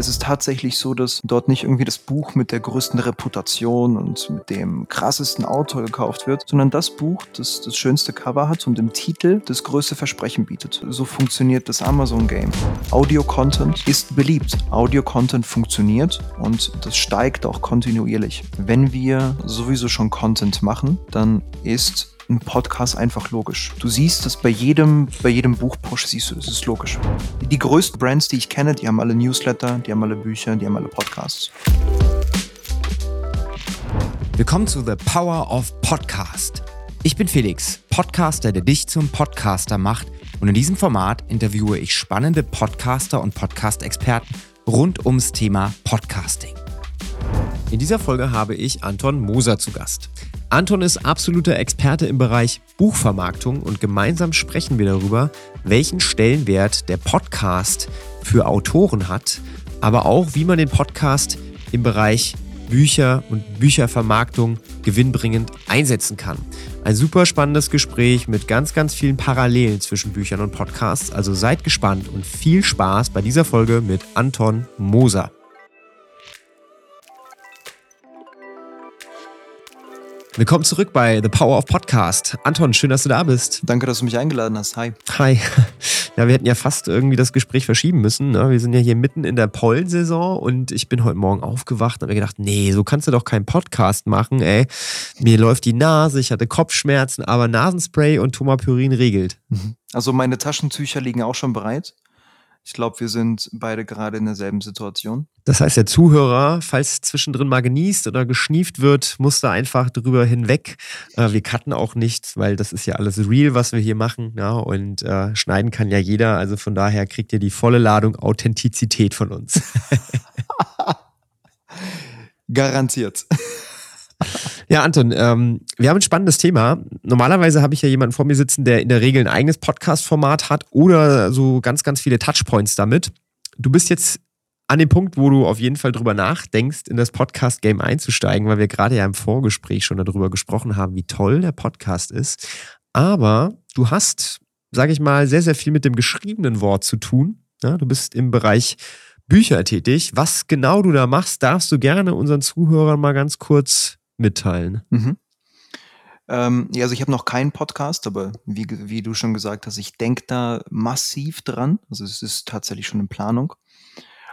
Es ist tatsächlich so, dass dort nicht irgendwie das Buch mit der größten Reputation und mit dem krassesten Autor gekauft wird, sondern das Buch, das das schönste Cover hat und im Titel das größte Versprechen bietet. So funktioniert das Amazon-Game. Audio-Content ist beliebt. Audio-Content funktioniert und das steigt auch kontinuierlich. Wenn wir sowieso schon Content machen, dann ist ein Podcast einfach logisch. Du siehst das bei jedem, bei jedem Buchpush, siehst du, das ist logisch. Die größten Brands, die ich kenne, die haben alle Newsletter, die haben alle Bücher, die haben alle Podcasts. Willkommen zu The Power of Podcast. Ich bin Felix, Podcaster, der dich zum Podcaster macht. Und in diesem Format interviewe ich spannende Podcaster und Podcast-Experten rund ums Thema Podcasting. In dieser Folge habe ich Anton Moser zu Gast. Anton ist absoluter Experte im Bereich Buchvermarktung und gemeinsam sprechen wir darüber, welchen Stellenwert der Podcast für Autoren hat, aber auch wie man den Podcast im Bereich Bücher und Büchervermarktung gewinnbringend einsetzen kann. Ein super spannendes Gespräch mit ganz, ganz vielen Parallelen zwischen Büchern und Podcasts. Also seid gespannt und viel Spaß bei dieser Folge mit Anton Moser. Willkommen zurück bei The Power of Podcast. Anton, schön, dass du da bist. Danke, dass du mich eingeladen hast. Hi. Hi. Ja, wir hätten ja fast irgendwie das Gespräch verschieben müssen. Ne? Wir sind ja hier mitten in der Pollensaison und ich bin heute Morgen aufgewacht und habe mir gedacht, nee, so kannst du doch keinen Podcast machen, ey. Mir läuft die Nase, ich hatte Kopfschmerzen, aber Nasenspray und Tomapyrin regelt. Mhm. Also meine Taschentücher liegen auch schon bereit. Ich glaube, wir sind beide gerade in derselben Situation. Das heißt, der Zuhörer, falls zwischendrin mal genießt oder geschnieft wird, muss da einfach drüber hinweg. Äh, wir cutten auch nichts, weil das ist ja alles real, was wir hier machen. Ja, und äh, schneiden kann ja jeder. Also von daher kriegt ihr die volle Ladung Authentizität von uns. Garantiert. Ja, Anton, ähm, wir haben ein spannendes Thema. Normalerweise habe ich ja jemanden vor mir sitzen, der in der Regel ein eigenes Podcast-Format hat oder so ganz, ganz viele Touchpoints damit. Du bist jetzt an dem Punkt, wo du auf jeden Fall drüber nachdenkst, in das Podcast-Game einzusteigen, weil wir gerade ja im Vorgespräch schon darüber gesprochen haben, wie toll der Podcast ist. Aber du hast, sage ich mal, sehr, sehr viel mit dem geschriebenen Wort zu tun. Ja, du bist im Bereich Bücher tätig. Was genau du da machst, darfst du gerne unseren Zuhörern mal ganz kurz mitteilen? Mhm. Ähm, ja, also ich habe noch keinen Podcast, aber wie, wie du schon gesagt hast, ich denke da massiv dran. Also es ist tatsächlich schon in Planung.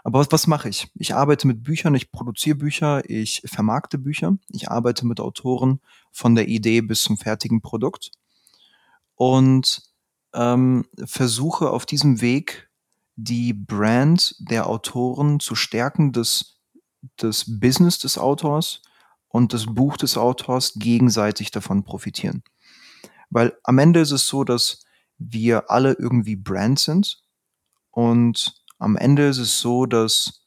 Aber was, was mache ich? Ich arbeite mit Büchern, ich produziere Bücher, ich vermarkte Bücher, ich arbeite mit Autoren von der Idee bis zum fertigen Produkt und ähm, versuche auf diesem Weg die Brand der Autoren zu stärken, das, das Business des Autors und das Buch des Autors gegenseitig davon profitieren. Weil am Ende ist es so, dass wir alle irgendwie Brand sind und am Ende ist es so, dass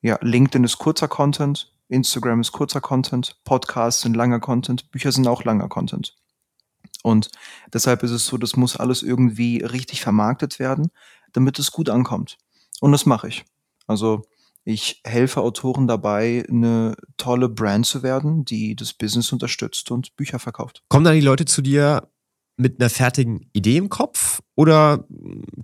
ja, LinkedIn ist kurzer Content, Instagram ist kurzer Content, Podcasts sind langer Content, Bücher sind auch langer Content. Und deshalb ist es so, das muss alles irgendwie richtig vermarktet werden, damit es gut ankommt. Und das mache ich. Also ich helfe Autoren dabei, eine tolle Brand zu werden, die das Business unterstützt und Bücher verkauft. Kommen dann die Leute zu dir mit einer fertigen Idee im Kopf? Oder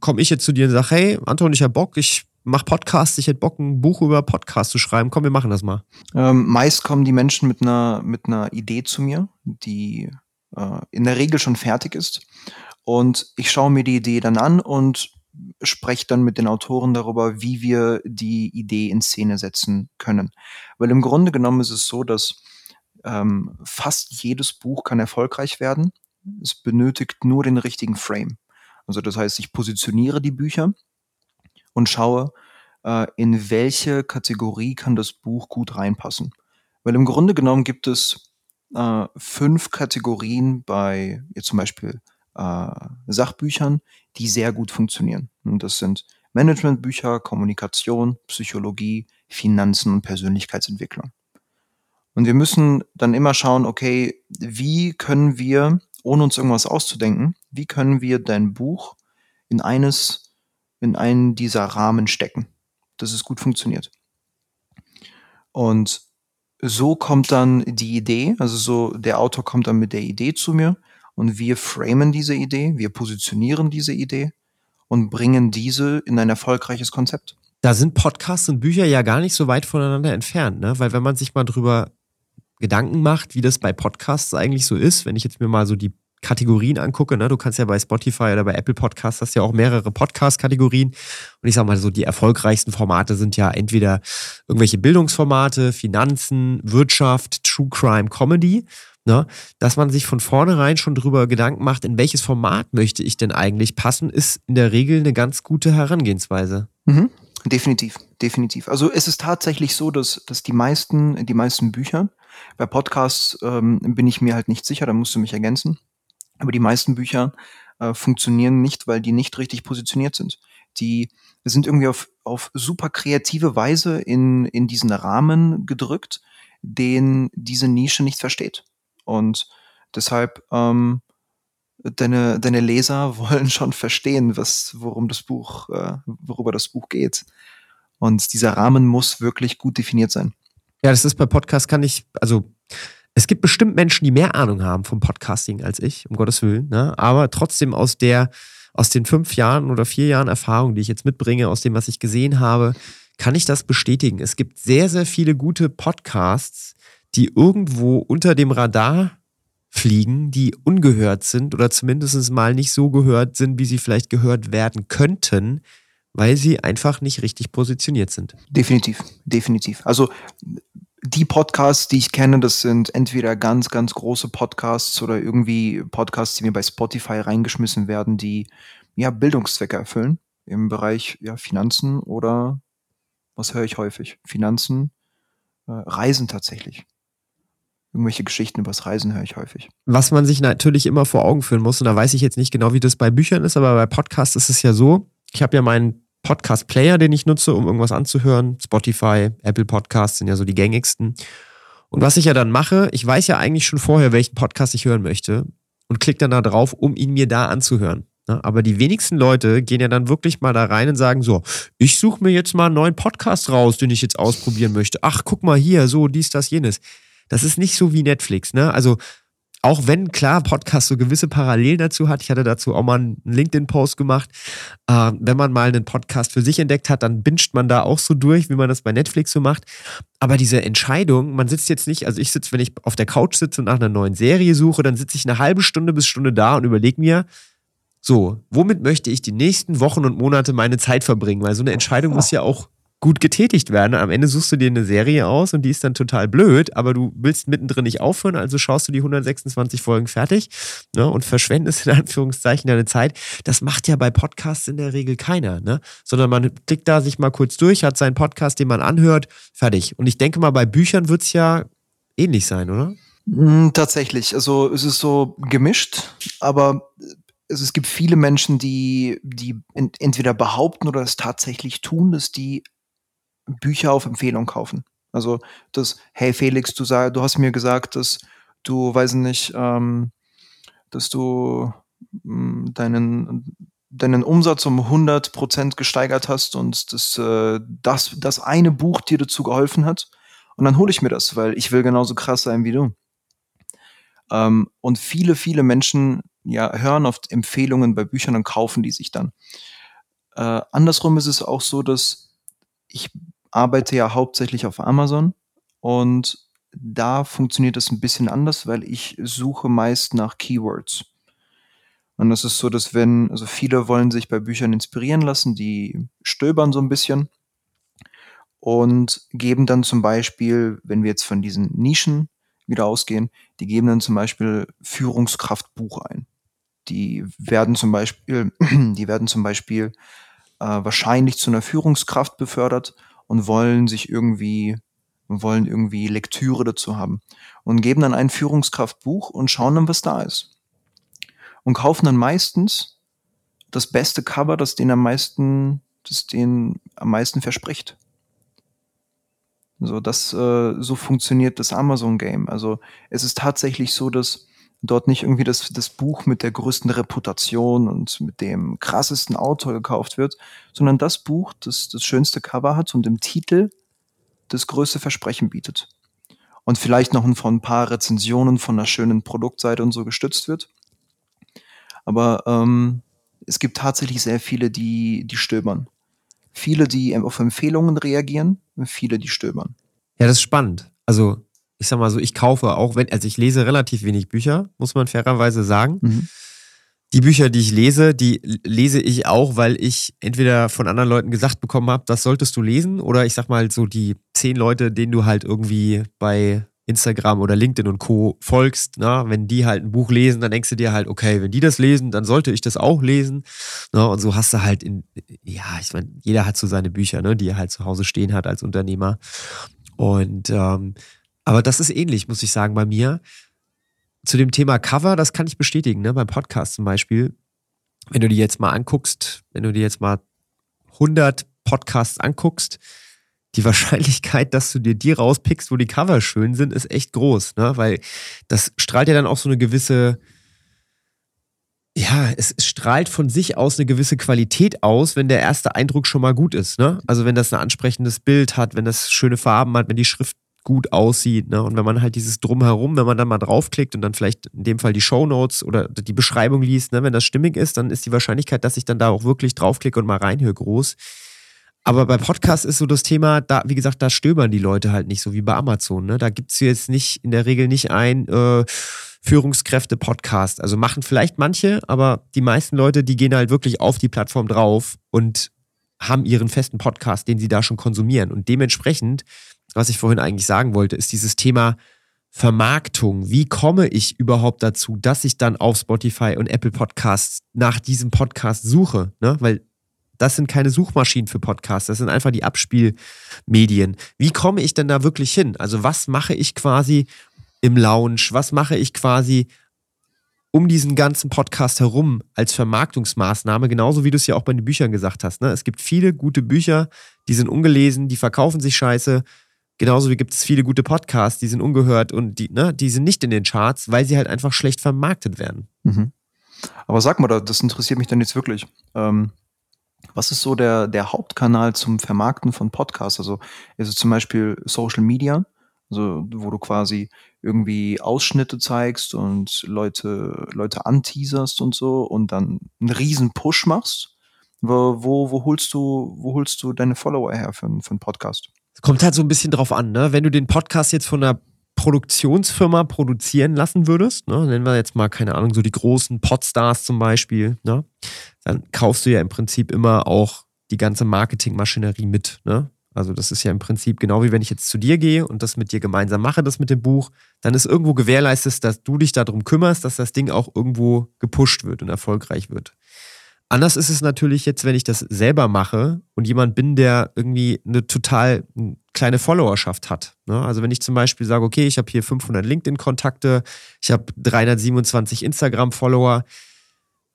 komme ich jetzt zu dir und sage, hey, Anton, ich habe Bock, ich mache Podcasts, ich hätte Bock, ein Buch über Podcasts zu schreiben. Komm, wir machen das mal. Ähm, meist kommen die Menschen mit einer, mit einer Idee zu mir, die äh, in der Regel schon fertig ist. Und ich schaue mir die Idee dann an und spreche dann mit den Autoren darüber, wie wir die Idee in Szene setzen können. Weil im Grunde genommen ist es so, dass ähm, fast jedes Buch kann erfolgreich werden. Es benötigt nur den richtigen Frame. Also das heißt, ich positioniere die Bücher und schaue, äh, in welche Kategorie kann das Buch gut reinpassen. Weil im Grunde genommen gibt es äh, fünf Kategorien bei jetzt zum Beispiel äh, Sachbüchern, die sehr gut funktionieren. Und das sind Managementbücher, Kommunikation, Psychologie, Finanzen und Persönlichkeitsentwicklung. Und wir müssen dann immer schauen, okay, wie können wir, ohne uns irgendwas auszudenken, wie können wir dein Buch in eines, in einen dieser Rahmen stecken, dass es gut funktioniert. Und so kommt dann die Idee, also so der Autor kommt dann mit der Idee zu mir und wir framen diese Idee, wir positionieren diese Idee und bringen diese in ein erfolgreiches Konzept. da sind Podcasts und Bücher ja gar nicht so weit voneinander entfernt, ne? Weil wenn man sich mal drüber Gedanken macht, wie das bei Podcasts eigentlich so ist, wenn ich jetzt mir mal so die Kategorien angucke, ne, du kannst ja bei Spotify oder bei Apple Podcasts hast ja auch mehrere Podcast-Kategorien. Und ich sag mal so, die erfolgreichsten Formate sind ja entweder irgendwelche Bildungsformate, Finanzen, Wirtschaft, True Crime, Comedy. Ne? Dass man sich von vornherein schon drüber Gedanken macht, in welches Format möchte ich denn eigentlich passen, ist in der Regel eine ganz gute Herangehensweise. Mhm. Definitiv, definitiv. Also es ist tatsächlich so, dass, dass die meisten, die meisten Bücher, bei Podcasts ähm, bin ich mir halt nicht sicher, da musst du mich ergänzen. Aber die meisten Bücher äh, funktionieren nicht, weil die nicht richtig positioniert sind. Die sind irgendwie auf, auf super kreative Weise in, in diesen Rahmen gedrückt, den diese Nische nicht versteht. Und deshalb, ähm, deine, deine Leser wollen schon verstehen, was, worum das Buch, äh, worüber das Buch geht. Und dieser Rahmen muss wirklich gut definiert sein. Ja, das ist bei Podcasts kann ich, also es gibt bestimmt Menschen, die mehr Ahnung haben vom Podcasting als ich, um Gottes Willen, ne? aber trotzdem aus der, aus den fünf Jahren oder vier Jahren Erfahrung, die ich jetzt mitbringe, aus dem, was ich gesehen habe, kann ich das bestätigen. Es gibt sehr, sehr viele gute Podcasts, die irgendwo unter dem Radar fliegen, die ungehört sind oder zumindest mal nicht so gehört sind, wie sie vielleicht gehört werden könnten, weil sie einfach nicht richtig positioniert sind. Definitiv, definitiv. Also die Podcasts, die ich kenne, das sind entweder ganz, ganz große Podcasts oder irgendwie Podcasts, die mir bei Spotify reingeschmissen werden, die ja Bildungszwecke erfüllen im Bereich ja, Finanzen oder was höre ich häufig? Finanzen, äh, Reisen tatsächlich irgendwelche Geschichten übers Reisen höre ich häufig. Was man sich natürlich immer vor Augen führen muss, und da weiß ich jetzt nicht genau, wie das bei Büchern ist, aber bei Podcasts ist es ja so, ich habe ja meinen Podcast-Player, den ich nutze, um irgendwas anzuhören. Spotify, Apple Podcasts sind ja so die gängigsten. Und was ich ja dann mache, ich weiß ja eigentlich schon vorher, welchen Podcast ich hören möchte und klicke dann da drauf, um ihn mir da anzuhören. Ne? Aber die wenigsten Leute gehen ja dann wirklich mal da rein und sagen so, ich suche mir jetzt mal einen neuen Podcast raus, den ich jetzt ausprobieren möchte. Ach, guck mal hier, so dies, das, jenes. Das ist nicht so wie Netflix, ne? Also auch wenn klar Podcast so gewisse Parallelen dazu hat, ich hatte dazu auch mal einen LinkedIn-Post gemacht, äh, wenn man mal einen Podcast für sich entdeckt hat, dann binscht man da auch so durch, wie man das bei Netflix so macht. Aber diese Entscheidung, man sitzt jetzt nicht, also ich sitze, wenn ich auf der Couch sitze und nach einer neuen Serie suche, dann sitze ich eine halbe Stunde bis Stunde da und überlege mir, so, womit möchte ich die nächsten Wochen und Monate meine Zeit verbringen? Weil so eine Entscheidung muss ja auch gut getätigt werden. Am Ende suchst du dir eine Serie aus und die ist dann total blöd, aber du willst mittendrin nicht aufhören, also schaust du die 126 Folgen fertig ne, und verschwendest in Anführungszeichen deine Zeit. Das macht ja bei Podcasts in der Regel keiner, ne? sondern man klickt da sich mal kurz durch, hat seinen Podcast, den man anhört, fertig. Und ich denke mal, bei Büchern wird es ja ähnlich sein, oder? Hm, tatsächlich. Also es ist so gemischt, aber es gibt viele Menschen, die, die entweder behaupten oder es tatsächlich tun, dass die Bücher auf Empfehlung kaufen. Also das, hey Felix, du sag, du hast mir gesagt, dass du, weiß nicht, ähm, dass du mh, hm, deinen deinen Umsatz um 100% gesteigert hast und dass äh, das, das eine Buch dir dazu geholfen hat. Und dann hole ich mir das, weil ich will genauso krass sein wie du. Ähm, und viele, viele Menschen ja, hören oft Empfehlungen bei Büchern und kaufen die sich dann. Äh, andersrum ist es auch so, dass ich arbeite ja hauptsächlich auf Amazon und da funktioniert es ein bisschen anders, weil ich suche meist nach Keywords. Und das ist so, dass wenn, also viele wollen sich bei Büchern inspirieren lassen, die stöbern so ein bisschen und geben dann zum Beispiel, wenn wir jetzt von diesen Nischen wieder ausgehen, die geben dann zum Beispiel Führungskraftbuch ein. Die werden zum Beispiel, die werden zum Beispiel äh, wahrscheinlich zu einer Führungskraft befördert und wollen sich irgendwie, wollen irgendwie Lektüre dazu haben und geben dann ein Führungskraftbuch und schauen dann, was da ist. Und kaufen dann meistens das beste Cover, das den am meisten, das den am meisten verspricht. So, das, äh, so funktioniert das Amazon-Game. Also es ist tatsächlich so, dass dort nicht irgendwie das, das Buch mit der größten Reputation und mit dem krassesten Autor gekauft wird, sondern das Buch, das das schönste Cover hat und im Titel das größte Versprechen bietet. Und vielleicht noch von ein paar Rezensionen von einer schönen Produktseite und so gestützt wird. Aber ähm, es gibt tatsächlich sehr viele, die, die stöbern. Viele, die auf Empfehlungen reagieren, viele, die stöbern. Ja, das ist spannend. Also, ich sag mal so, ich kaufe auch, wenn, also ich lese relativ wenig Bücher, muss man fairerweise sagen. Mhm. Die Bücher, die ich lese, die lese ich auch, weil ich entweder von anderen Leuten gesagt bekommen habe, das solltest du lesen, oder ich sag mal so die zehn Leute, denen du halt irgendwie bei Instagram oder LinkedIn und Co. folgst, na, wenn die halt ein Buch lesen, dann denkst du dir halt, okay, wenn die das lesen, dann sollte ich das auch lesen. Na, und so hast du halt in, ja, ich meine, jeder hat so seine Bücher, ne, die er halt zu Hause stehen hat als Unternehmer. Und ähm, aber das ist ähnlich, muss ich sagen, bei mir. Zu dem Thema Cover, das kann ich bestätigen, ne, beim Podcast zum Beispiel. Wenn du die jetzt mal anguckst, wenn du dir jetzt mal 100 Podcasts anguckst, die Wahrscheinlichkeit, dass du dir die rauspickst, wo die Cover schön sind, ist echt groß, ne? Weil das strahlt ja dann auch so eine gewisse, ja, es strahlt von sich aus eine gewisse Qualität aus, wenn der erste Eindruck schon mal gut ist, ne? Also wenn das ein ansprechendes Bild hat, wenn das schöne Farben hat, wenn die Schrift gut aussieht, ne? Und wenn man halt dieses Drumherum, wenn man dann mal draufklickt und dann vielleicht in dem Fall die Show Notes oder die Beschreibung liest, ne? Wenn das stimmig ist, dann ist die Wahrscheinlichkeit, dass ich dann da auch wirklich draufklicke und mal reinhöre, groß. Aber bei Podcasts ist so das Thema, da, wie gesagt, da stöbern die Leute halt nicht, so wie bei Amazon. Ne? Da gibt's jetzt nicht in der Regel nicht ein äh, Führungskräfte-Podcast. Also machen vielleicht manche, aber die meisten Leute, die gehen halt wirklich auf die Plattform drauf und haben ihren festen Podcast, den sie da schon konsumieren. Und dementsprechend, was ich vorhin eigentlich sagen wollte, ist dieses Thema Vermarktung. Wie komme ich überhaupt dazu, dass ich dann auf Spotify und Apple Podcasts nach diesem Podcast suche? Ne? Weil das sind keine Suchmaschinen für Podcasts, das sind einfach die Abspielmedien. Wie komme ich denn da wirklich hin? Also was mache ich quasi im Lounge? Was mache ich quasi um diesen ganzen Podcast herum als Vermarktungsmaßnahme, genauso wie du es ja auch bei den Büchern gesagt hast. Ne? Es gibt viele gute Bücher, die sind ungelesen, die verkaufen sich scheiße. Genauso wie gibt es viele gute Podcasts, die sind ungehört und die, ne, die sind nicht in den Charts, weil sie halt einfach schlecht vermarktet werden. Mhm. Aber sag mal, das interessiert mich dann jetzt wirklich. Ähm, was ist so der, der Hauptkanal zum Vermarkten von Podcasts? Also ist es zum Beispiel Social Media, also wo du quasi irgendwie Ausschnitte zeigst und Leute, Leute anteaserst und so und dann einen riesen Push machst? Wo, wo, wo holst du, wo holst du deine Follower her für, für einen Podcast? Kommt halt so ein bisschen drauf an, ne? Wenn du den Podcast jetzt von einer Produktionsfirma produzieren lassen würdest, ne, nennen wir jetzt mal, keine Ahnung, so die großen Podstars zum Beispiel, ne, dann kaufst du ja im Prinzip immer auch die ganze Marketingmaschinerie mit. Ne? Also das ist ja im Prinzip genau wie wenn ich jetzt zu dir gehe und das mit dir gemeinsam mache, das mit dem Buch, dann ist irgendwo gewährleistet, dass du dich darum kümmerst, dass das Ding auch irgendwo gepusht wird und erfolgreich wird. Anders ist es natürlich jetzt, wenn ich das selber mache und jemand bin, der irgendwie eine total kleine Followerschaft hat. Ne? Also wenn ich zum Beispiel sage, okay, ich habe hier 500 LinkedIn-Kontakte, ich habe 327 Instagram-Follower,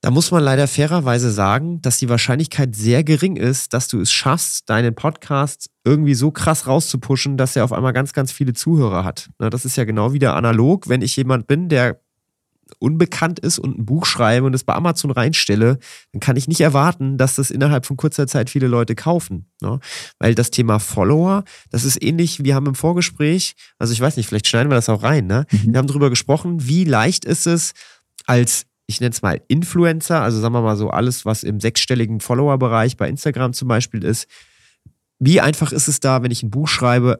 da muss man leider fairerweise sagen, dass die Wahrscheinlichkeit sehr gering ist, dass du es schaffst, deinen Podcast irgendwie so krass rauszupushen, dass er auf einmal ganz, ganz viele Zuhörer hat. Ne, das ist ja genau wieder analog, wenn ich jemand bin, der unbekannt ist und ein Buch schreibe und es bei Amazon reinstelle, dann kann ich nicht erwarten, dass das innerhalb von kurzer Zeit viele Leute kaufen. Ne? Weil das Thema Follower, das ist ähnlich, wir haben im Vorgespräch, also ich weiß nicht, vielleicht schneiden wir das auch rein, ne? Mhm. Wir haben darüber gesprochen, wie leicht ist es, als ich nenne es mal Influencer, also sagen wir mal so alles, was im sechsstelligen Follower-Bereich bei Instagram zum Beispiel ist. Wie einfach ist es da, wenn ich ein Buch schreibe,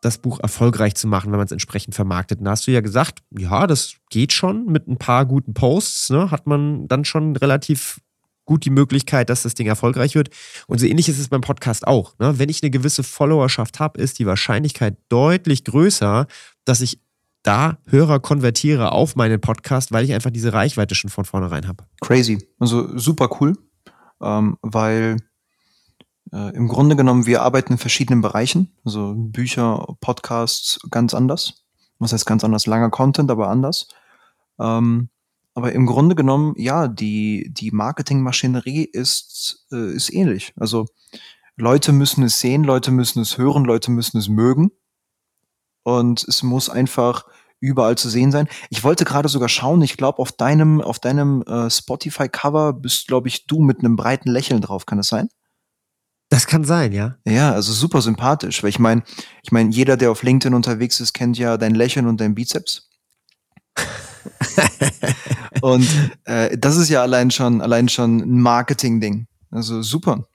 das Buch erfolgreich zu machen, wenn man es entsprechend vermarktet? Und da hast du ja gesagt, ja, das geht schon mit ein paar guten Posts, ne, hat man dann schon relativ gut die Möglichkeit, dass das Ding erfolgreich wird. Und so ähnlich ist es beim Podcast auch. Ne? Wenn ich eine gewisse Followerschaft habe, ist die Wahrscheinlichkeit deutlich größer, dass ich da Hörer konvertiere auf meinen Podcast, weil ich einfach diese Reichweite schon von vornherein habe. Crazy. Also super cool, ähm, weil äh, im Grunde genommen wir arbeiten in verschiedenen Bereichen. Also Bücher, Podcasts ganz anders. Was heißt ganz anders? Langer Content, aber anders. Ähm, aber im Grunde genommen, ja, die, die Marketingmaschinerie ist, äh, ist ähnlich. Also Leute müssen es sehen, Leute müssen es hören, Leute müssen es mögen. Und es muss einfach überall zu sehen sein. Ich wollte gerade sogar schauen, ich glaube, auf deinem, auf deinem äh, Spotify-Cover bist, glaube ich, du mit einem breiten Lächeln drauf. Kann das sein? Das kann sein, ja. Ja, also super sympathisch. Weil ich meine, ich meine, jeder, der auf LinkedIn unterwegs ist, kennt ja dein Lächeln und dein Bizeps. und äh, das ist ja allein schon, allein schon ein Marketing-Ding. Also super.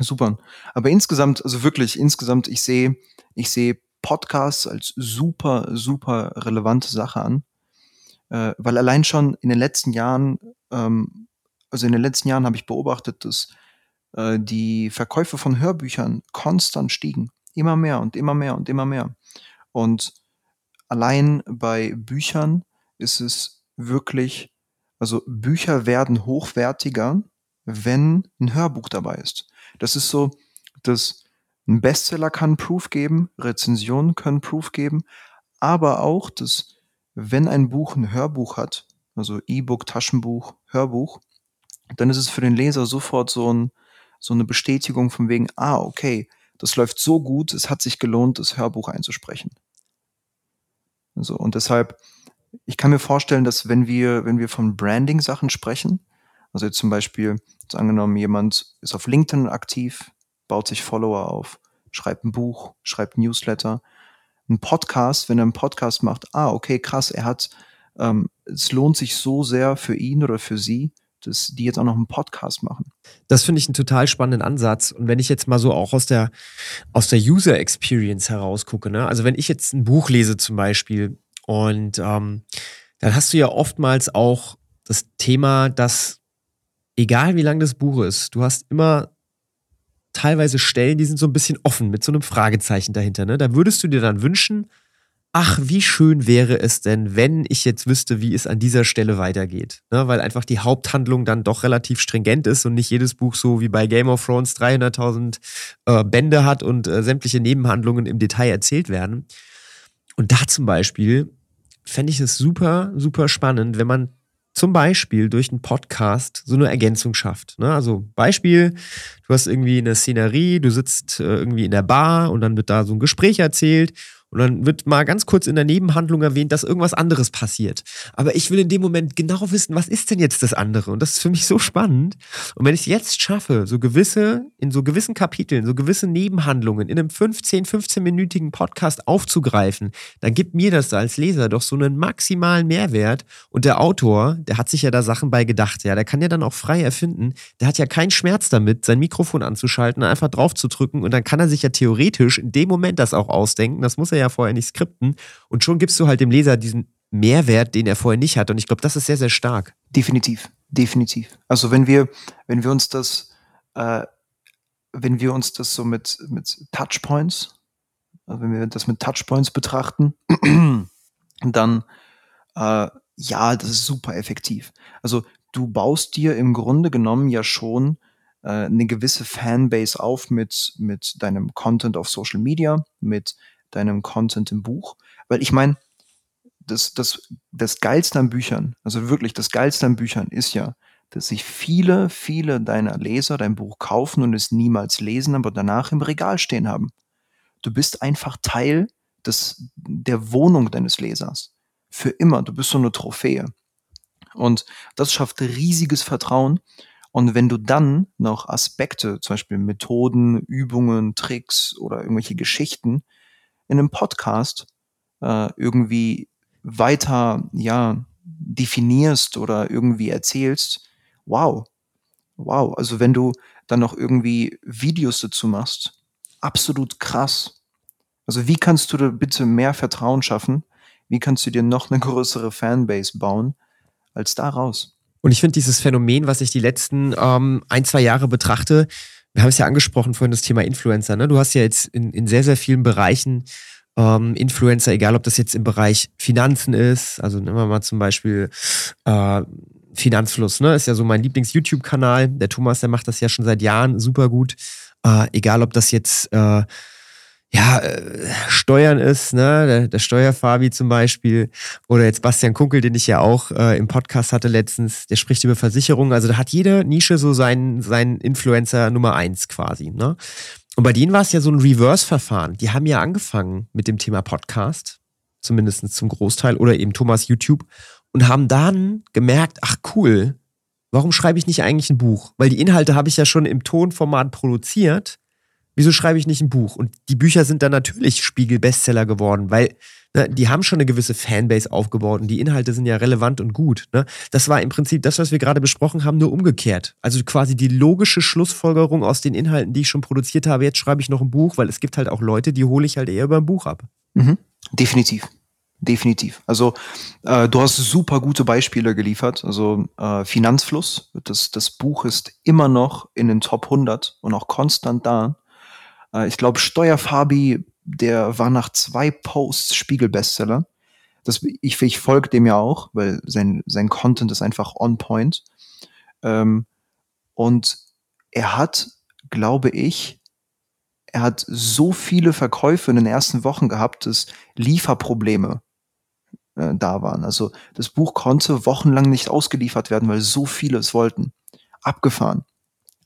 Super. Aber insgesamt, also wirklich, insgesamt, ich sehe, ich sehe Podcasts als super, super relevante Sache an. Äh, weil allein schon in den letzten Jahren, ähm, also in den letzten Jahren habe ich beobachtet, dass äh, die Verkäufe von Hörbüchern konstant stiegen. Immer mehr und immer mehr und immer mehr. Und allein bei Büchern ist es wirklich, also Bücher werden hochwertiger, wenn ein Hörbuch dabei ist. Das ist so, dass ein Bestseller kann Proof geben, Rezensionen können Proof geben, aber auch, dass wenn ein Buch ein Hörbuch hat, also E-Book, Taschenbuch, Hörbuch, dann ist es für den Leser sofort so, ein, so eine Bestätigung von wegen, ah, okay, das läuft so gut, es hat sich gelohnt, das Hörbuch einzusprechen. Also, und deshalb, ich kann mir vorstellen, dass wenn wir, wenn wir von Branding-Sachen sprechen, also jetzt zum Beispiel, jetzt angenommen, jemand ist auf LinkedIn aktiv, baut sich Follower auf, schreibt ein Buch, schreibt Newsletter, ein Podcast, wenn er einen Podcast macht, ah, okay, krass, er hat, ähm, es lohnt sich so sehr für ihn oder für sie, dass die jetzt auch noch einen Podcast machen. Das finde ich einen total spannenden Ansatz. Und wenn ich jetzt mal so auch aus der, aus der User Experience herausgucke, ne? also wenn ich jetzt ein Buch lese zum Beispiel und ähm, dann hast du ja oftmals auch das Thema, dass egal wie lang das Buch ist, du hast immer teilweise Stellen, die sind so ein bisschen offen mit so einem Fragezeichen dahinter. Ne? Da würdest du dir dann wünschen, ach, wie schön wäre es denn, wenn ich jetzt wüsste, wie es an dieser Stelle weitergeht. Ne? Weil einfach die Haupthandlung dann doch relativ stringent ist und nicht jedes Buch so wie bei Game of Thrones 300.000 äh, Bände hat und äh, sämtliche Nebenhandlungen im Detail erzählt werden. Und da zum Beispiel fände ich es super, super spannend, wenn man zum Beispiel durch einen Podcast so eine Ergänzung schafft. Ne? Also Beispiel, du hast irgendwie eine Szenerie, du sitzt äh, irgendwie in der Bar und dann wird da so ein Gespräch erzählt und dann wird mal ganz kurz in der Nebenhandlung erwähnt, dass irgendwas anderes passiert. Aber ich will in dem Moment genau wissen, was ist denn jetzt das andere? Und das ist für mich so spannend. Und wenn ich es jetzt schaffe, so gewisse, in so gewissen Kapiteln, so gewisse Nebenhandlungen in einem 15, 15-minütigen Podcast aufzugreifen, dann gibt mir das als Leser doch so einen maximalen Mehrwert. Und der Autor, der hat sich ja da Sachen bei gedacht, ja, der kann ja dann auch frei erfinden. Der hat ja keinen Schmerz damit, sein Mikrofon anzuschalten, einfach drauf zu drücken und dann kann er sich ja theoretisch in dem Moment das auch ausdenken. Das muss er ja vorher nicht skripten. Und schon gibst du halt dem Leser diesen Mehrwert, den er vorher nicht hat. Und ich glaube, das ist sehr, sehr stark. Definitiv, definitiv. Also wenn wir, wenn wir uns das, äh, wenn wir uns das so mit, mit Touchpoints, also wenn wir das mit Touchpoints betrachten, dann äh, ja, das ist super effektiv. Also du baust dir im Grunde genommen ja schon äh, eine gewisse Fanbase auf mit, mit deinem Content auf Social Media, mit deinem Content im Buch. Weil ich meine, das, das, das Geilste an Büchern, also wirklich das Geilste an Büchern ist ja, dass sich viele, viele deiner Leser dein Buch kaufen und es niemals lesen, aber danach im Regal stehen haben. Du bist einfach Teil des, der Wohnung deines Lesers. Für immer. Du bist so eine Trophäe. Und das schafft riesiges Vertrauen. Und wenn du dann noch Aspekte, zum Beispiel Methoden, Übungen, Tricks oder irgendwelche Geschichten in einem Podcast äh, irgendwie weiter ja definierst oder irgendwie erzählst, wow, wow. Also wenn du dann noch irgendwie Videos dazu machst, absolut krass. Also wie kannst du da bitte mehr Vertrauen schaffen? Wie kannst du dir noch eine größere Fanbase bauen als daraus? Und ich finde dieses Phänomen, was ich die letzten ähm, ein, zwei Jahre betrachte, wir haben es ja angesprochen vorhin, das Thema Influencer. Ne? Du hast ja jetzt in, in sehr, sehr vielen Bereichen ähm, Influencer, egal ob das jetzt im Bereich Finanzen ist, also nehmen wir mal zum Beispiel äh, Finanzfluss, ne? Ist ja so mein Lieblings-YouTube-Kanal. Der Thomas, der macht das ja schon seit Jahren super gut. Äh, egal ob das jetzt äh, ja, äh, Steuern ist, ne, der, der Steuerfabi zum Beispiel, oder jetzt Bastian Kunkel, den ich ja auch äh, im Podcast hatte letztens, der spricht über Versicherungen. Also da hat jede Nische so seinen, seinen Influencer Nummer eins quasi, ne? Und bei denen war es ja so ein Reverse-Verfahren. Die haben ja angefangen mit dem Thema Podcast, zumindest zum Großteil, oder eben Thomas YouTube, und haben dann gemerkt, ach cool, warum schreibe ich nicht eigentlich ein Buch? Weil die Inhalte habe ich ja schon im Tonformat produziert wieso schreibe ich nicht ein Buch? Und die Bücher sind dann natürlich Spiegel-Bestseller geworden, weil Ne? Die haben schon eine gewisse Fanbase aufgebaut und die Inhalte sind ja relevant und gut. Ne? Das war im Prinzip das, was wir gerade besprochen haben, nur umgekehrt. Also quasi die logische Schlussfolgerung aus den Inhalten, die ich schon produziert habe. Jetzt schreibe ich noch ein Buch, weil es gibt halt auch Leute, die hole ich halt eher über ein Buch ab. Mhm. Definitiv. Definitiv. Also äh, du hast super gute Beispiele geliefert. Also äh, Finanzfluss, das, das Buch ist immer noch in den Top 100 und auch konstant da. Äh, ich glaube, Steuerfabi, der war nach zwei Posts Spiegel-Bestseller. Ich, ich folge dem ja auch, weil sein, sein Content ist einfach on point. Ähm, und er hat, glaube ich, er hat so viele Verkäufe in den ersten Wochen gehabt, dass Lieferprobleme äh, da waren. Also das Buch konnte wochenlang nicht ausgeliefert werden, weil so viele es wollten. Abgefahren.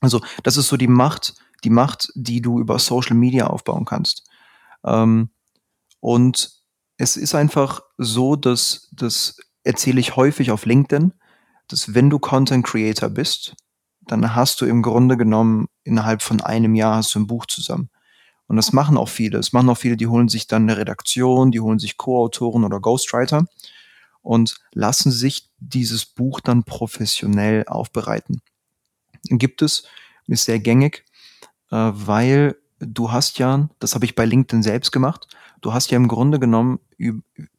Also das ist so die Macht, die Macht, die du über Social Media aufbauen kannst. Ähm, und es ist einfach so, dass das erzähle ich häufig auf LinkedIn, dass wenn du Content Creator bist, dann hast du im Grunde genommen innerhalb von einem Jahr hast du ein Buch zusammen. Und das machen auch viele. Es machen auch viele, die holen sich dann eine Redaktion, die holen sich Co-Autoren oder Ghostwriter und lassen sich dieses Buch dann professionell aufbereiten. Gibt es, ist sehr gängig, weil du hast ja, das habe ich bei LinkedIn selbst gemacht, du hast ja im Grunde genommen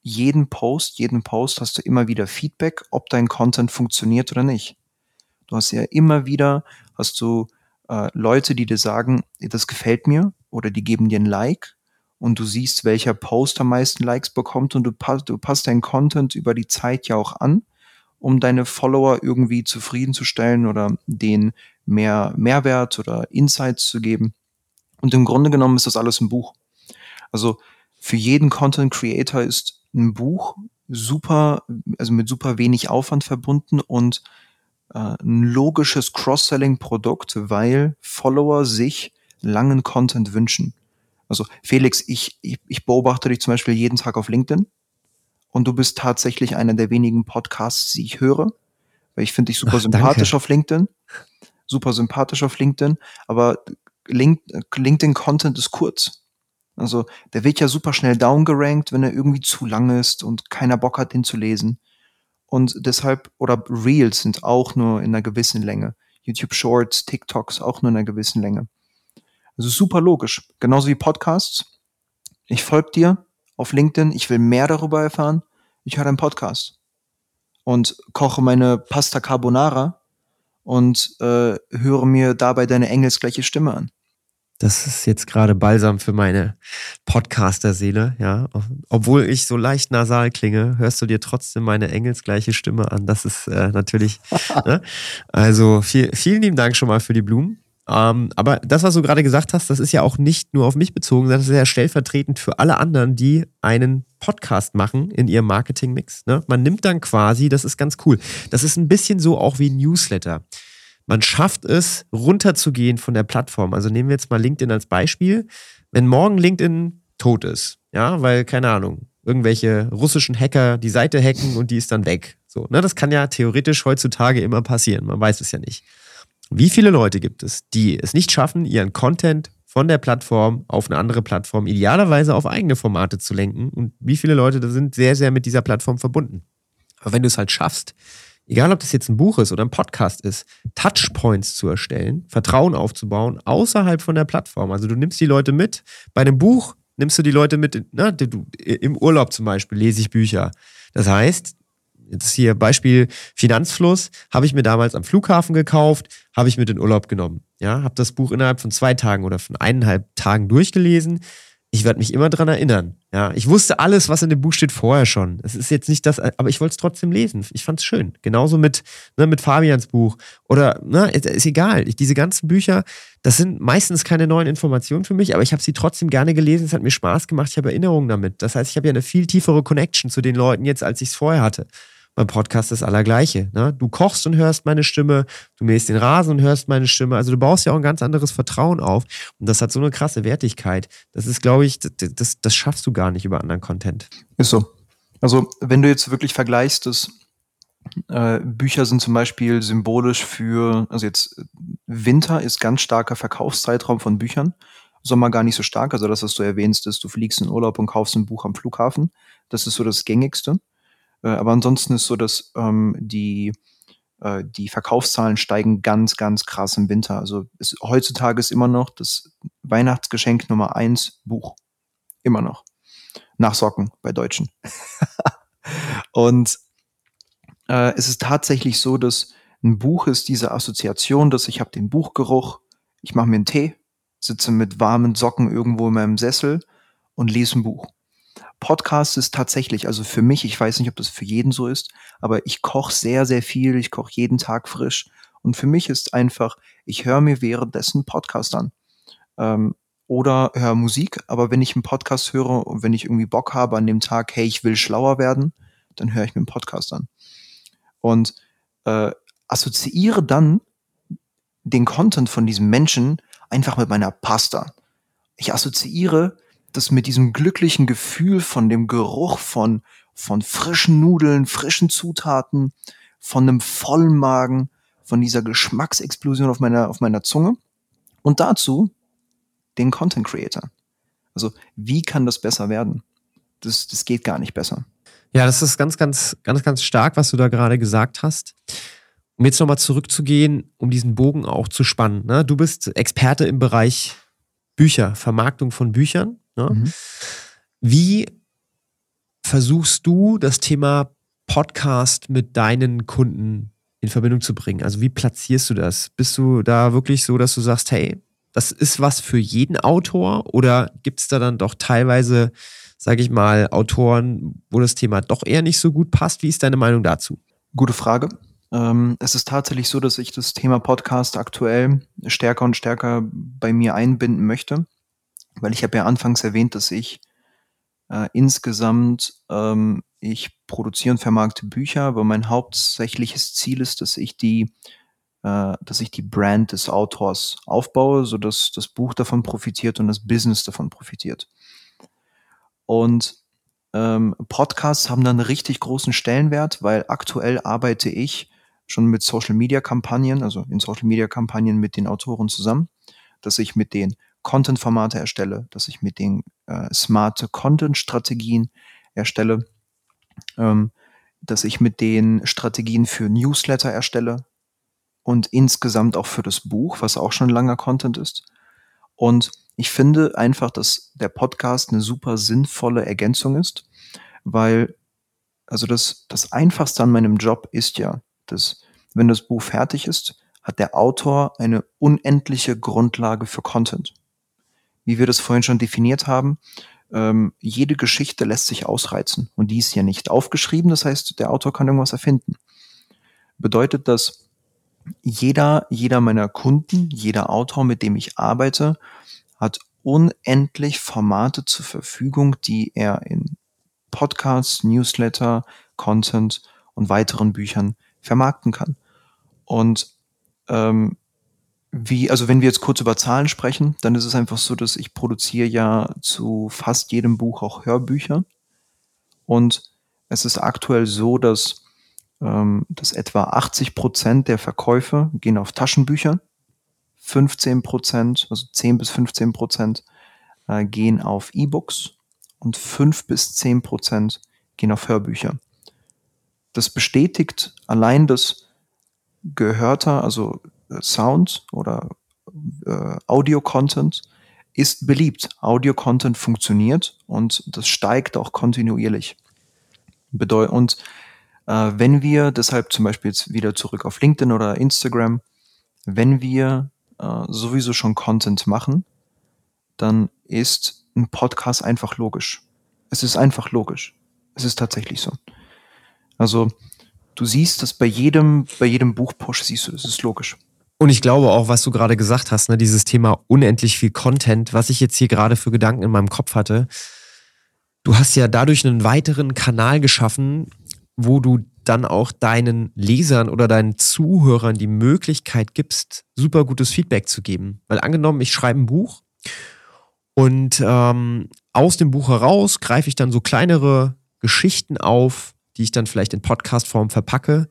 jeden Post, jeden Post hast du immer wieder Feedback, ob dein Content funktioniert oder nicht. Du hast ja immer wieder, hast du äh, Leute, die dir sagen, das gefällt mir oder die geben dir ein Like und du siehst, welcher Post am meisten Likes bekommt und du, passt, du passt deinen Content über die Zeit ja auch an, um deine Follower irgendwie zufriedenzustellen oder denen mehr Mehrwert oder Insights zu geben. Und im Grunde genommen ist das alles ein Buch. Also für jeden Content Creator ist ein Buch super, also mit super wenig Aufwand verbunden und äh, ein logisches Cross-Selling-Produkt, weil Follower sich langen Content wünschen. Also Felix, ich, ich, ich beobachte dich zum Beispiel jeden Tag auf LinkedIn und du bist tatsächlich einer der wenigen Podcasts, die ich höre, weil ich finde dich super Ach, sympathisch danke. auf LinkedIn, super sympathisch auf LinkedIn, aber LinkedIn-Content ist kurz. Also der wird ja super schnell downgerankt, wenn er irgendwie zu lang ist und keiner Bock hat, den zu lesen. Und deshalb, oder Reels sind auch nur in einer gewissen Länge. YouTube Shorts, TikToks auch nur in einer gewissen Länge. Also super logisch. Genauso wie Podcasts. Ich folge dir auf LinkedIn, ich will mehr darüber erfahren. Ich höre einen Podcast und koche meine Pasta Carbonara und äh, höre mir dabei deine engelsgleiche Stimme an. Das ist jetzt gerade Balsam für meine Podcaster-Seele, ja. Obwohl ich so leicht nasal klinge, hörst du dir trotzdem meine engelsgleiche Stimme an. Das ist äh, natürlich. ne? Also viel, vielen lieben Dank schon mal für die Blumen. Ähm, aber das, was du gerade gesagt hast, das ist ja auch nicht nur auf mich bezogen, sondern das ist ja stellvertretend für alle anderen, die einen Podcast machen in ihrem Marketing-Mix. Ne? Man nimmt dann quasi, das ist ganz cool. Das ist ein bisschen so auch wie ein Newsletter. Man schafft es, runterzugehen von der Plattform. Also nehmen wir jetzt mal LinkedIn als Beispiel. Wenn morgen LinkedIn tot ist, ja, weil, keine Ahnung, irgendwelche russischen Hacker die Seite hacken und die ist dann weg. So, ne, das kann ja theoretisch heutzutage immer passieren. Man weiß es ja nicht. Wie viele Leute gibt es, die es nicht schaffen, ihren Content von der Plattform auf eine andere Plattform, idealerweise auf eigene Formate zu lenken? Und wie viele Leute da sind sehr, sehr mit dieser Plattform verbunden? Aber wenn du es halt schaffst, egal ob das jetzt ein Buch ist oder ein Podcast ist, Touchpoints zu erstellen, Vertrauen aufzubauen, außerhalb von der Plattform. Also du nimmst die Leute mit. Bei einem Buch nimmst du die Leute mit, ne, du, im Urlaub zum Beispiel lese ich Bücher. Das heißt, jetzt hier Beispiel Finanzfluss, habe ich mir damals am Flughafen gekauft, habe ich mit in Urlaub genommen. Ja, habe das Buch innerhalb von zwei Tagen oder von eineinhalb Tagen durchgelesen. Ich werde mich immer dran erinnern. Ja, ich wusste alles, was in dem Buch steht, vorher schon. Es ist jetzt nicht das, aber ich wollte es trotzdem lesen. Ich fand es schön. Genauso mit, ne, mit Fabians Buch. Oder, ne, ist egal. Ich, diese ganzen Bücher, das sind meistens keine neuen Informationen für mich, aber ich habe sie trotzdem gerne gelesen. Es hat mir Spaß gemacht. Ich habe Erinnerungen damit. Das heißt, ich habe ja eine viel tiefere Connection zu den Leuten jetzt, als ich es vorher hatte beim Podcast das Allergleiche. Ne? Du kochst und hörst meine Stimme, du mähst den Rasen und hörst meine Stimme. Also du baust ja auch ein ganz anderes Vertrauen auf. Und das hat so eine krasse Wertigkeit. Das ist, glaube ich, das, das, das schaffst du gar nicht über anderen Content. Ist so. Also wenn du jetzt wirklich vergleichst, dass äh, Bücher sind zum Beispiel symbolisch für, also jetzt Winter ist ganz starker Verkaufszeitraum von Büchern. Sommer gar nicht so stark. Also das, was du erwähnst, ist, du fliegst in Urlaub und kaufst ein Buch am Flughafen. Das ist so das Gängigste. Äh, aber ansonsten ist so, dass ähm, die, äh, die Verkaufszahlen steigen ganz, ganz krass im Winter. Also ist, heutzutage ist immer noch das Weihnachtsgeschenk Nummer eins Buch. Immer noch. Nach Socken bei Deutschen. und äh, es ist tatsächlich so, dass ein Buch ist diese Assoziation, dass ich habe den Buchgeruch, ich mache mir einen Tee, sitze mit warmen Socken irgendwo in meinem Sessel und lese ein Buch. Podcast ist tatsächlich, also für mich, ich weiß nicht, ob das für jeden so ist, aber ich koche sehr, sehr viel, ich koche jeden Tag frisch. Und für mich ist einfach, ich höre mir währenddessen Podcast an. Ähm, oder höre Musik, aber wenn ich einen Podcast höre und wenn ich irgendwie Bock habe an dem Tag, hey, ich will schlauer werden, dann höre ich mir einen Podcast an. Und äh, assoziiere dann den Content von diesem Menschen einfach mit meiner Pasta. Ich assoziiere das mit diesem glücklichen Gefühl von dem Geruch von, von frischen Nudeln, frischen Zutaten, von einem vollen Magen, von dieser Geschmacksexplosion auf meiner, auf meiner Zunge. Und dazu den Content Creator. Also, wie kann das besser werden? Das, das geht gar nicht besser. Ja, das ist ganz, ganz, ganz, ganz stark, was du da gerade gesagt hast. Um jetzt nochmal zurückzugehen, um diesen Bogen auch zu spannen. Ne? Du bist Experte im Bereich Bücher, Vermarktung von Büchern. Ne? Mhm. Wie versuchst du das Thema Podcast mit deinen Kunden in Verbindung zu bringen? Also wie platzierst du das? Bist du da wirklich so, dass du sagst, hey, das ist was für jeden Autor oder gibt es da dann doch teilweise, sage ich mal, Autoren, wo das Thema doch eher nicht so gut passt? Wie ist deine Meinung dazu? Gute Frage. Ähm, es ist tatsächlich so, dass ich das Thema Podcast aktuell stärker und stärker bei mir einbinden möchte, weil ich habe ja anfangs erwähnt, dass ich äh, insgesamt ähm, ich produziere und vermarkte Bücher, aber mein hauptsächliches Ziel ist, dass ich die äh, dass ich die Brand des Autors aufbaue, so dass das Buch davon profitiert und das Business davon profitiert. Und ähm, Podcasts haben dann einen richtig großen Stellenwert, weil aktuell arbeite ich schon mit Social Media Kampagnen, also in Social Media Kampagnen mit den Autoren zusammen, dass ich mit den Content-Formate erstelle, dass ich mit den äh, smarte Content-Strategien erstelle, ähm, dass ich mit den Strategien für Newsletter erstelle und insgesamt auch für das Buch, was auch schon langer Content ist. Und ich finde einfach, dass der Podcast eine super sinnvolle Ergänzung ist, weil also das, das Einfachste an meinem Job ist ja, dass wenn das Buch fertig ist, hat der Autor eine unendliche Grundlage für Content. Wie wir das vorhin schon definiert haben, ähm, jede Geschichte lässt sich ausreizen und die ist ja nicht aufgeschrieben, das heißt, der Autor kann irgendwas erfinden. Bedeutet das, jeder, jeder meiner Kunden, jeder Autor, mit dem ich arbeite, hat unendlich Formate zur Verfügung, die er in Podcasts, Newsletter, Content und weiteren Büchern vermarkten kann. Und ähm, wie, also wenn wir jetzt kurz über Zahlen sprechen, dann ist es einfach so, dass ich produziere ja zu fast jedem Buch auch Hörbücher. Und es ist aktuell so, dass, ähm, dass etwa 80 Prozent der Verkäufe gehen auf Taschenbücher, 15 Prozent, also 10 bis 15 Prozent äh, gehen auf E-Books und 5 bis 10 Prozent gehen auf Hörbücher. Das bestätigt allein das Gehörter, also Sound oder äh, Audio-Content ist beliebt. Audio-Content funktioniert und das steigt auch kontinuierlich. Bedeu und äh, wenn wir deshalb zum Beispiel jetzt wieder zurück auf LinkedIn oder Instagram, wenn wir äh, sowieso schon Content machen, dann ist ein Podcast einfach logisch. Es ist einfach logisch. Es ist tatsächlich so. Also du siehst das bei jedem, bei jedem Buchpush, siehst du, das ist logisch. Und ich glaube auch, was du gerade gesagt hast, ne, dieses Thema unendlich viel Content, was ich jetzt hier gerade für Gedanken in meinem Kopf hatte. Du hast ja dadurch einen weiteren Kanal geschaffen, wo du dann auch deinen Lesern oder deinen Zuhörern die Möglichkeit gibst, super gutes Feedback zu geben. Weil angenommen, ich schreibe ein Buch und ähm, aus dem Buch heraus greife ich dann so kleinere Geschichten auf, die ich dann vielleicht in Podcast-Form verpacke.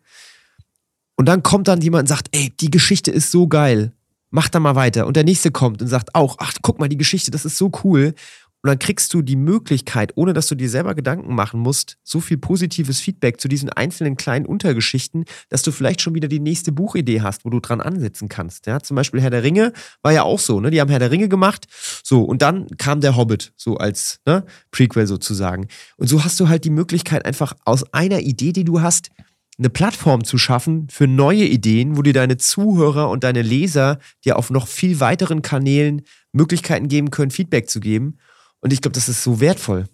Und dann kommt dann jemand und sagt, ey, die Geschichte ist so geil. mach da mal weiter. Und der nächste kommt und sagt auch, ach, guck mal, die Geschichte, das ist so cool. Und dann kriegst du die Möglichkeit, ohne dass du dir selber Gedanken machen musst, so viel positives Feedback zu diesen einzelnen kleinen Untergeschichten, dass du vielleicht schon wieder die nächste Buchidee hast, wo du dran ansetzen kannst. Ja, zum Beispiel Herr der Ringe war ja auch so, ne? Die haben Herr der Ringe gemacht, so, und dann kam der Hobbit, so als ne? Prequel sozusagen. Und so hast du halt die Möglichkeit, einfach aus einer Idee, die du hast, eine Plattform zu schaffen für neue Ideen, wo dir deine Zuhörer und deine Leser dir auf noch viel weiteren Kanälen Möglichkeiten geben können, Feedback zu geben. Und ich glaube, das ist so wertvoll.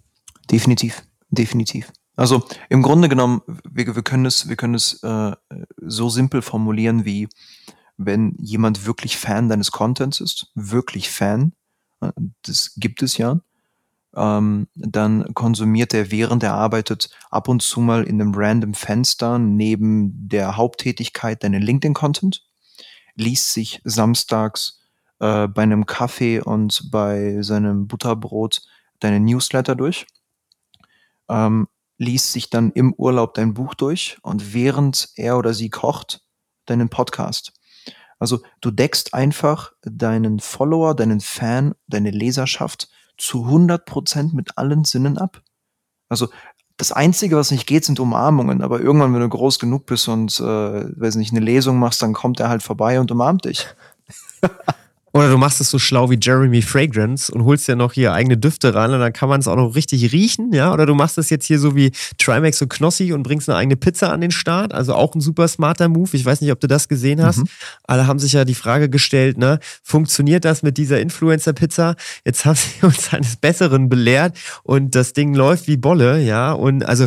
Definitiv, definitiv. Also im Grunde genommen, wir, wir können es, wir können es äh, so simpel formulieren wie, wenn jemand wirklich Fan deines Contents ist, wirklich Fan, äh, das gibt es ja, ähm, dann konsumiert er, während er arbeitet, ab und zu mal in einem random Fenster neben der Haupttätigkeit deinen LinkedIn-Content, liest sich samstags äh, bei einem Kaffee und bei seinem Butterbrot deine Newsletter durch, ähm, liest sich dann im Urlaub dein Buch durch und während er oder sie kocht, deinen Podcast. Also du deckst einfach deinen Follower, deinen Fan, deine Leserschaft zu 100 Prozent mit allen Sinnen ab. Also das Einzige, was nicht geht, sind Umarmungen. Aber irgendwann, wenn du groß genug bist und, äh, weiß nicht, eine Lesung machst, dann kommt er halt vorbei und umarmt dich. Oder du machst es so schlau wie Jeremy Fragrance und holst ja noch hier eigene Düfte ran und dann kann man es auch noch richtig riechen, ja? Oder du machst es jetzt hier so wie Trimax und Knossi und bringst eine eigene Pizza an den Start. Also auch ein super smarter Move. Ich weiß nicht, ob du das gesehen hast. Mhm. Alle haben sich ja die Frage gestellt, ne? Funktioniert das mit dieser Influencer-Pizza? Jetzt haben sie uns eines Besseren belehrt und das Ding läuft wie Bolle, ja? Und also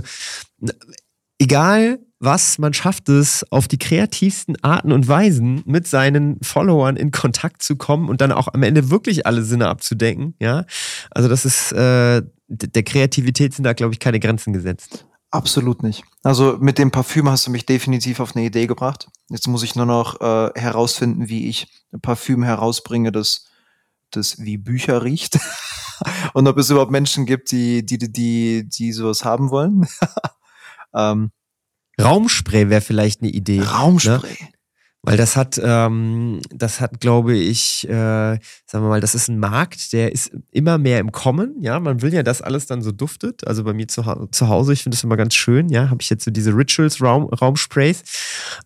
egal was, man schafft es, auf die kreativsten Arten und Weisen mit seinen Followern in Kontakt zu kommen und dann auch am Ende wirklich alle Sinne abzudenken. Ja, also das ist, äh, der Kreativität sind da, glaube ich, keine Grenzen gesetzt. Absolut nicht. Also mit dem Parfüm hast du mich definitiv auf eine Idee gebracht. Jetzt muss ich nur noch äh, herausfinden, wie ich ein Parfüm herausbringe, das, das wie Bücher riecht. und ob es überhaupt Menschen gibt, die, die, die, die sowas haben wollen. ähm, Raumspray wäre vielleicht eine Idee. Ne? Raumspray. Ne? Weil das hat, ähm, das hat, glaube ich, äh, sagen wir mal, das ist ein Markt, der ist immer mehr im Kommen. Ja, man will ja, dass alles dann so duftet. Also bei mir zu, zu Hause, ich finde das immer ganz schön. Ja, habe ich jetzt so diese Rituals Raum, Raumsprays.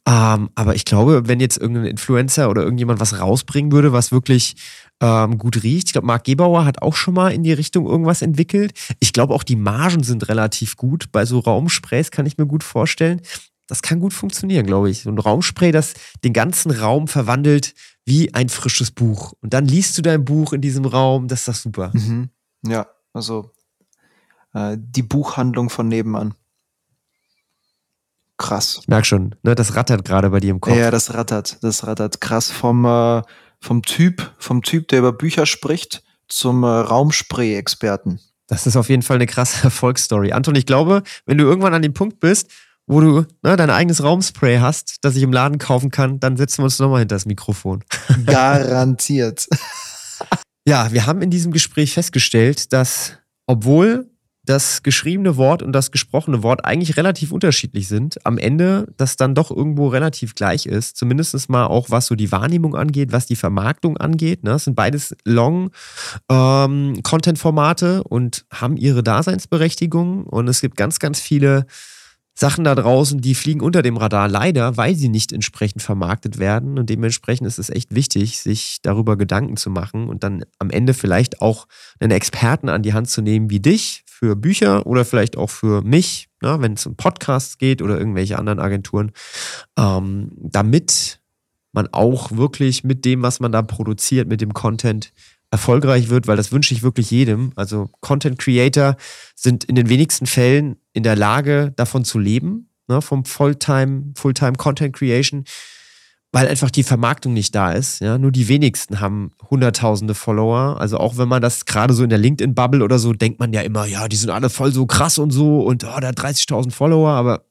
Ähm, aber ich glaube, wenn jetzt irgendein Influencer oder irgendjemand was rausbringen würde, was wirklich ähm, gut riecht. Ich glaube, Marc Gebauer hat auch schon mal in die Richtung irgendwas entwickelt. Ich glaube, auch die Margen sind relativ gut. Bei so Raumsprays kann ich mir gut vorstellen. Das kann gut funktionieren, glaube ich. So ein Raumspray, das den ganzen Raum verwandelt wie ein frisches Buch. Und dann liest du dein Buch in diesem Raum. Das ist doch super. Mhm. Ja, also äh, die Buchhandlung von nebenan. Krass. Ich merke schon, ne, das rattert gerade bei dir im Kopf. Ja, das rattert, das rattert krass vom, äh, vom Typ, vom Typ, der über Bücher spricht, zum äh, Raumspray-Experten. Das ist auf jeden Fall eine krasse Erfolgsstory. Anton, ich glaube, wenn du irgendwann an dem Punkt bist, wo du ne, dein eigenes Raumspray hast, das ich im Laden kaufen kann, dann setzen wir uns nochmal hinter das Mikrofon. Garantiert. ja, wir haben in diesem Gespräch festgestellt, dass obwohl das geschriebene Wort und das gesprochene Wort eigentlich relativ unterschiedlich sind, am Ende das dann doch irgendwo relativ gleich ist. Zumindest mal auch, was so die Wahrnehmung angeht, was die Vermarktung angeht. Ne? Das sind beides Long-Content-Formate ähm, und haben ihre Daseinsberechtigung. Und es gibt ganz, ganz viele Sachen da draußen, die fliegen unter dem Radar, leider, weil sie nicht entsprechend vermarktet werden. Und dementsprechend ist es echt wichtig, sich darüber Gedanken zu machen und dann am Ende vielleicht auch einen Experten an die Hand zu nehmen wie dich für Bücher oder vielleicht auch für mich, ne, wenn es um Podcasts geht oder irgendwelche anderen Agenturen, ähm, damit man auch wirklich mit dem, was man da produziert, mit dem Content erfolgreich wird, weil das wünsche ich wirklich jedem. Also Content Creator sind in den wenigsten Fällen in der Lage, davon zu leben, ne, vom Fulltime, Fulltime Content Creation, weil einfach die Vermarktung nicht da ist. Ja? Nur die wenigsten haben hunderttausende Follower. Also auch wenn man das gerade so in der LinkedIn-Bubble oder so, denkt man ja immer, ja, die sind alle voll so krass und so und oh, der hat 30.000 Follower. Aber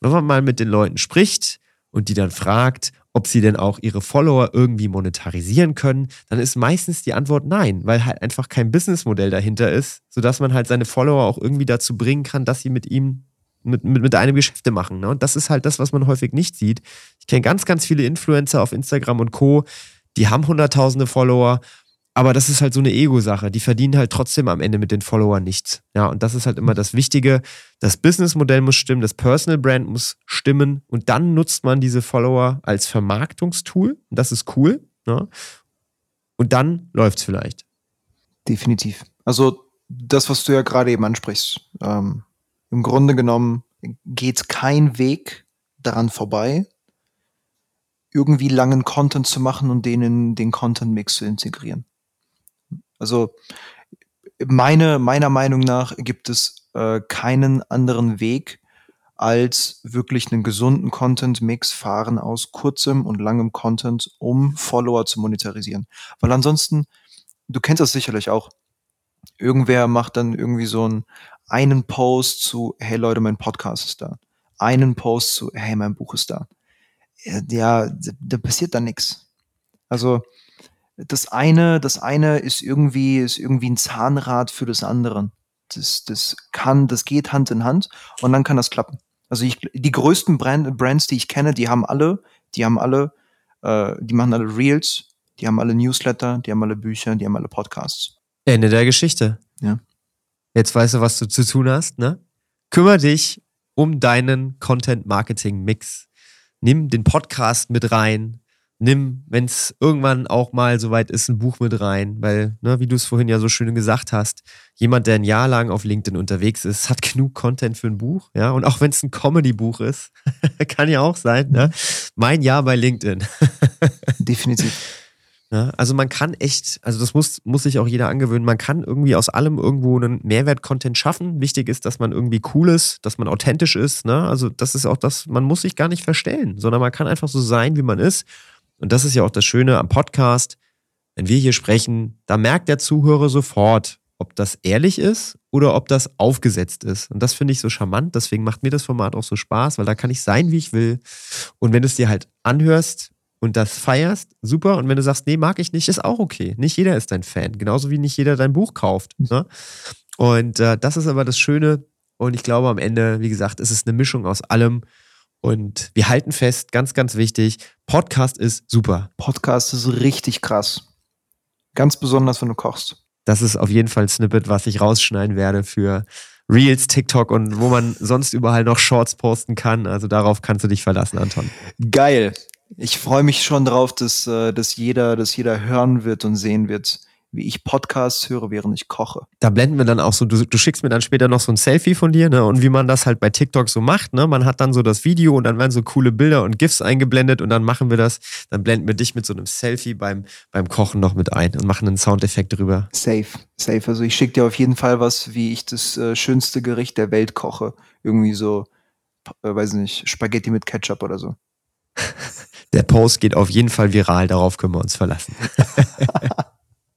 wenn man mal mit den Leuten spricht und die dann fragt, ob sie denn auch ihre Follower irgendwie monetarisieren können, dann ist meistens die Antwort nein, weil halt einfach kein Businessmodell dahinter ist, sodass man halt seine Follower auch irgendwie dazu bringen kann, dass sie mit ihm, mit, mit, mit einem Geschäfte machen. Ne? Und das ist halt das, was man häufig nicht sieht. Ich kenne ganz, ganz viele Influencer auf Instagram und Co., die haben hunderttausende Follower, aber das ist halt so eine Ego-Sache. Die verdienen halt trotzdem am Ende mit den Followern nichts. Ja, und das ist halt immer das Wichtige. Das Businessmodell muss stimmen, das Personal Brand muss stimmen und dann nutzt man diese Follower als Vermarktungstool. Das ist cool. Ja? Und dann läuft es vielleicht. Definitiv. Also das, was du ja gerade eben ansprichst. Ähm, Im Grunde genommen geht kein Weg daran vorbei, irgendwie langen Content zu machen und den in den Content-Mix zu integrieren. Also meine, meiner Meinung nach gibt es äh, keinen anderen Weg, als wirklich einen gesunden Content-Mix fahren aus kurzem und langem Content, um Follower zu monetarisieren. Weil ansonsten, du kennst das sicherlich auch, irgendwer macht dann irgendwie so einen, einen Post zu, hey Leute, mein Podcast ist da. Einen Post zu, hey, mein Buch ist da. Ja, da passiert dann nichts. Also das eine, das eine ist irgendwie, ist irgendwie ein Zahnrad für das andere. Das, das kann, das geht Hand in Hand und dann kann das klappen. Also ich, die größten Brand, Brands, die ich kenne, die haben alle, die haben alle, äh, die machen alle Reels, die haben alle Newsletter, die haben alle Bücher, die haben alle Podcasts. Ende der Geschichte. Ja. Jetzt weißt du, was du zu tun hast, ne? Kümmer dich um deinen Content-Marketing-Mix. Nimm den Podcast mit rein, nimm, wenn es irgendwann auch mal soweit ist, ein Buch mit rein, weil, ne, wie du es vorhin ja so schön gesagt hast, jemand, der ein Jahr lang auf LinkedIn unterwegs ist, hat genug Content für ein Buch, ja, und auch wenn es ein Comedy-Buch ist, kann ja auch sein, ne? mein Jahr bei LinkedIn. Definitiv. Ja, also man kann echt, also das muss, muss sich auch jeder angewöhnen, man kann irgendwie aus allem irgendwo einen Mehrwert-Content schaffen. Wichtig ist, dass man irgendwie cool ist, dass man authentisch ist. Ne? Also das ist auch das, man muss sich gar nicht verstellen, sondern man kann einfach so sein, wie man ist. Und das ist ja auch das Schöne am Podcast. Wenn wir hier sprechen, da merkt der Zuhörer sofort, ob das ehrlich ist oder ob das aufgesetzt ist. Und das finde ich so charmant. Deswegen macht mir das Format auch so Spaß, weil da kann ich sein, wie ich will. Und wenn du es dir halt anhörst und das feierst, super. Und wenn du sagst, nee, mag ich nicht, ist auch okay. Nicht jeder ist dein Fan. Genauso wie nicht jeder dein Buch kauft. Ne? Und äh, das ist aber das Schöne. Und ich glaube, am Ende, wie gesagt, ist es eine Mischung aus allem. Und wir halten fest, ganz, ganz wichtig, Podcast ist super. Podcast ist richtig krass. Ganz besonders, wenn du kochst. Das ist auf jeden Fall ein Snippet, was ich rausschneiden werde für Reels, TikTok und wo man sonst überall noch Shorts posten kann. Also darauf kannst du dich verlassen, Anton. Geil. Ich freue mich schon drauf, dass, äh, dass, jeder, dass jeder hören wird und sehen wird, wie ich Podcasts höre, während ich koche. Da blenden wir dann auch so, du, du schickst mir dann später noch so ein Selfie von dir, ne? Und wie man das halt bei TikTok so macht, ne? Man hat dann so das Video und dann werden so coole Bilder und GIFs eingeblendet und dann machen wir das, dann blenden wir dich mit so einem Selfie beim, beim Kochen noch mit ein und machen einen Soundeffekt drüber. Safe, safe. Also ich schicke dir auf jeden Fall was, wie ich das äh, schönste Gericht der Welt koche. Irgendwie so, äh, weiß nicht, Spaghetti mit Ketchup oder so. Der Post geht auf jeden Fall viral, darauf können wir uns verlassen.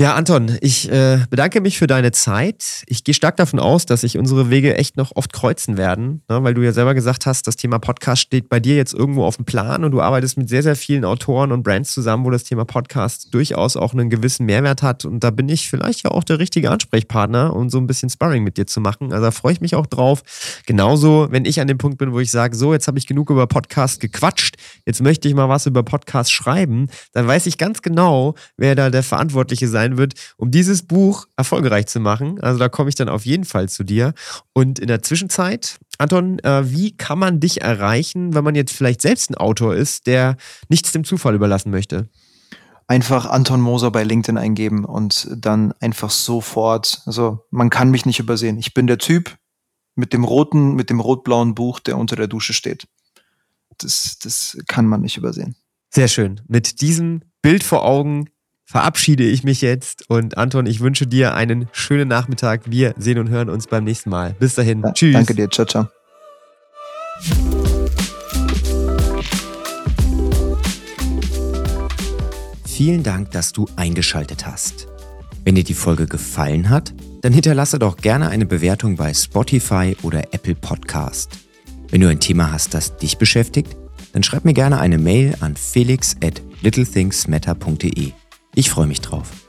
Ja, Anton, ich äh, bedanke mich für deine Zeit. Ich gehe stark davon aus, dass sich unsere Wege echt noch oft kreuzen werden, ne, weil du ja selber gesagt hast, das Thema Podcast steht bei dir jetzt irgendwo auf dem Plan und du arbeitest mit sehr, sehr vielen Autoren und Brands zusammen, wo das Thema Podcast durchaus auch einen gewissen Mehrwert hat. Und da bin ich vielleicht ja auch der richtige Ansprechpartner, um so ein bisschen Sparring mit dir zu machen. Also da freue ich mich auch drauf. Genauso, wenn ich an dem Punkt bin, wo ich sage, so, jetzt habe ich genug über Podcast gequatscht, jetzt möchte ich mal was über Podcast schreiben, dann weiß ich ganz genau, wer da der Verantwortliche sein sein wird, um dieses Buch erfolgreich zu machen. Also da komme ich dann auf jeden Fall zu dir. Und in der Zwischenzeit, Anton, äh, wie kann man dich erreichen, wenn man jetzt vielleicht selbst ein Autor ist, der nichts dem Zufall überlassen möchte? Einfach Anton Moser bei LinkedIn eingeben und dann einfach sofort, also man kann mich nicht übersehen. Ich bin der Typ mit dem roten, mit dem rot-blauen Buch, der unter der Dusche steht. Das, das kann man nicht übersehen. Sehr schön. Mit diesem Bild vor Augen verabschiede ich mich jetzt und Anton, ich wünsche dir einen schönen Nachmittag. Wir sehen und hören uns beim nächsten Mal. Bis dahin. Ja, Tschüss. Danke dir. Ciao, ciao. Vielen Dank, dass du eingeschaltet hast. Wenn dir die Folge gefallen hat, dann hinterlasse doch gerne eine Bewertung bei Spotify oder Apple Podcast. Wenn du ein Thema hast, das dich beschäftigt, dann schreib mir gerne eine Mail an felix at littlethingsmatter.de. Ich freue mich drauf.